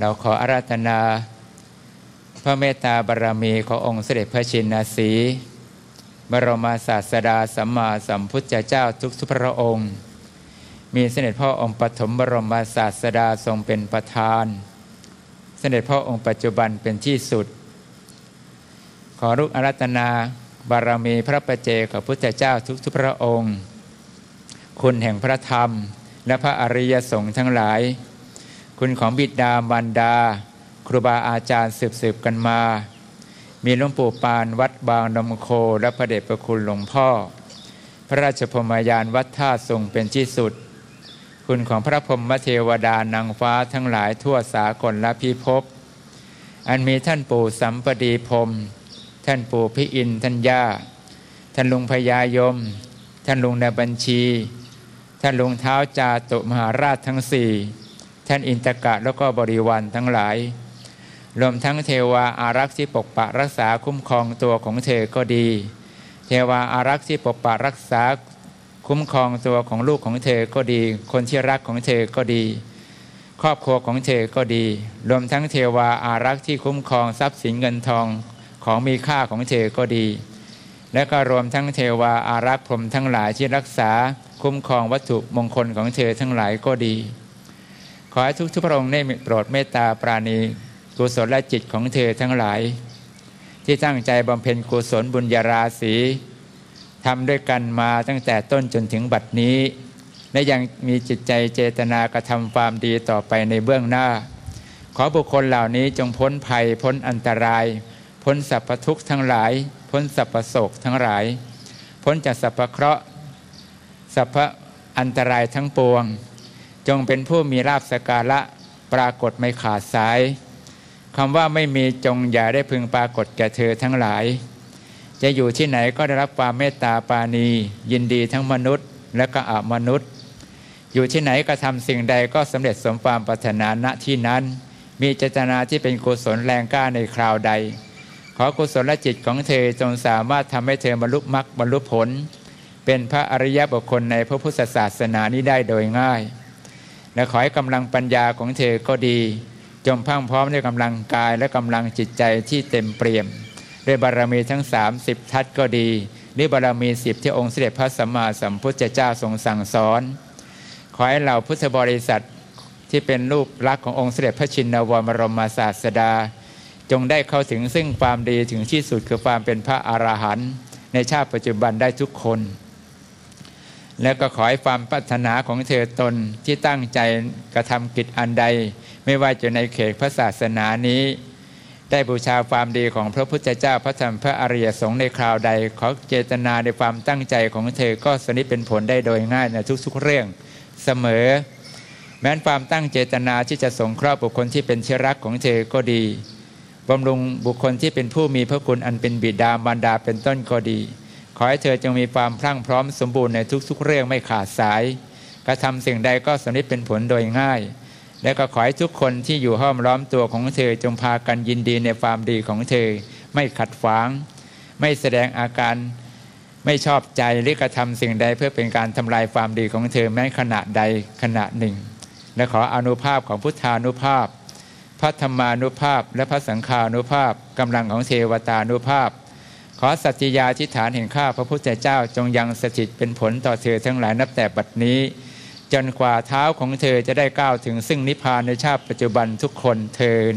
เราขออาราธนา พระเมตตาบารมีขององค์เสด็จพระชินสีบรมศาสดาสัมมาสัมพุทธเจ้าทุกทุพระองค์ มีเสด็จพ่อองค์ปฐมบรมศาสดาทรงเป็นประธาน เสด็จพ่อองค์ปัจจุบันเป็นที่สุด ขอรุกอารัตนาบารมีพระประเจกับพุทธเจ้าทุกทุกพระองค์ คุณแห่งพระธรรมและพระอริยสงฆ์ทั้งหลาย คุณของบิดามารดา ครูบาอาจารย์สืบสืบกันมา มีหลวงปู่ปานวัดบางนมโคและพระเดชพระคุณหลวงพ่อ พระราชพรหมยานวัดท่าทรงเป็นที่สุด คุณของพระพรหมเทวดานางฟ้าทั้งหลายทั่วสากลและพิภพอันมีท่านปู่สัมปดีพรมท่านปู่พิอินท่านย่า ท่านลุงพญายม ท่านลุงในบัญชี ท่านลุงเท้าจาตุมหาราชทั้งสี่ ท่านอินตกะแล้วก็บริวารทั้งหลาย รวมทั้งเทวาอารักษ์ที่ปกปักรักษาคุ้มครองตัวของเธอก็ดี เทวาอารักษ์ที่ปกปักรักษาคุ้มครองตัวของลูกของเธอก็ดี คนที่รักของเธอก็ดี ครอบครัวของเธอก็ดี รวมทั้งเทวาอารักษ์ที่คุ้มครองทรัพย์สินเงินทองของมีค่าของเธอก็ดี และก็รวมทั้งเทวาอารักษ์พรมทั้งหลายที่รักษาคุ้มครองวัตถุมงคลของเธอทั้งหลายก็ดี ขอให้ทุกทุกพระองค์ได้โปรดเมตตาปราณีกุศลและจิตของเธอทั้งหลาย ที่ตั้งใจบำเพ็ญกุศลบุญญาราศีทำด้วยกันมาตั้งแต่ต้นจนถึงบัดนี้ และยังมีจิตใจเจตนากระทำความดีต่อไปในเบื้องหน้า ขอบุคคลเหล่านี้จงพ้นภัยพ้นอันตราย พ้นสัพพทุกข์ทั้งหลาย พ้นสัพพโศกทั้งหลาย พ้นจากสัพพเคราะห์สัพพอันตรายทั้งปวง จงเป็นผู้มีราบสการะปรากฏไม่ขาดสายคำว่าไม่มีจงอย่าได้พึงปรากฏแก่เธอทั้งหลาย จะอยู่ที่ไหนก็ได้รับความเมตตาปาณี ยินดีทั้งมนุษย์และก็อมนุษย์ อยู่ที่ไหนก็ทำสิ่งใดก็สำเร็จสมความปรารถนาณที่นั้น มีเจตนาที่เป็นกุศลแรงกล้าในคราวใด ขอกุศลจิตของเธอจงสามารถทำให้เธอบรรลุมรรคบรรลุผล เป็นพระอริยบุคคลในพระพุทธศาสนานี้ได้โดยง่าย และขอให้กำลังปัญญาของเธอก็ดี จงพังพร้อมด้วยกำลังกายและกำลังจิตใจที่เต็มเปี่ยม ด้วยบารมีทั้ง 30 ทัศก็ดีหรือบารมีสิบที่องค์เสด็จพระสัมมาสัมพุทธเจ้าทรงสั่งสอน ขอให้เราพุทธบริษัทที่เป็นรูปลักษณ์ขององค์เสด็จพระชินวรบรมศาสดา จงได้เข้าถึงซึ่งความดีถึงที่สุดคือความเป็นพระอรหันต์ในชาติปัจจุบันได้ทุกคน แล้วก็ขอให้ความปรารถนาของเธอตนที่ตั้งใจกระทำกิจอันใด ไม่ว่าจะในเขตพระศาสนานี้ ได้บูชาความดีของพระพุทธเจ้าพระธรรมพระอริยสงฆ์ในคราวใด ขอเจตนาในความตั้งใจของเธอก็สนิทเป็นผลได้โดยง่ายในทุกๆเรื่องเสมอ แม้นความตั้งเจตนาที่จะสงเคราะห์บุคคลที่เป็นเชื้อรักของเธอก็ดีบำรุงบุคคลที่เป็นผู้มีพระคุณอันเป็นบิดามารดาเป็นต้นก็ดี ขอให้เธอจงมีความพรั่งพร้อมสมบูรณ์ในทุกๆเรื่องไม่ขาดสายกระทำสิ่งใดก็สำเร็จเป็นผลโดยง่าย และก็ขอให้ทุกคนที่อยู่ห้อมล้อมตัวของเธอจงพากันยินดีในความดีของเธอ ไม่ขัดขวาง ไม่แสดงอาการไม่ชอบใจหรือกระทำสิ่งใดเพื่อเป็นการทำลายความดีของเธอแม้ขณะใดขณะหนึ่ง และขออนุภาพของพุทธานุภาพ พระธรรมานุภาพ และพระสังฆานุภาพกำลังของเทวตานุภาพ ขอสัจจยาธิฐานเห็นข้าพระพุทธเจ้าจงยังสถิตเป็นผลต่อเธอทั้งหลายนับแต่บัดนี้ จนกว่าเท้าของเธอจะได้ก้าวถึงซึ่งนิพพานในชาติปัจจุบันทุกคนเทิน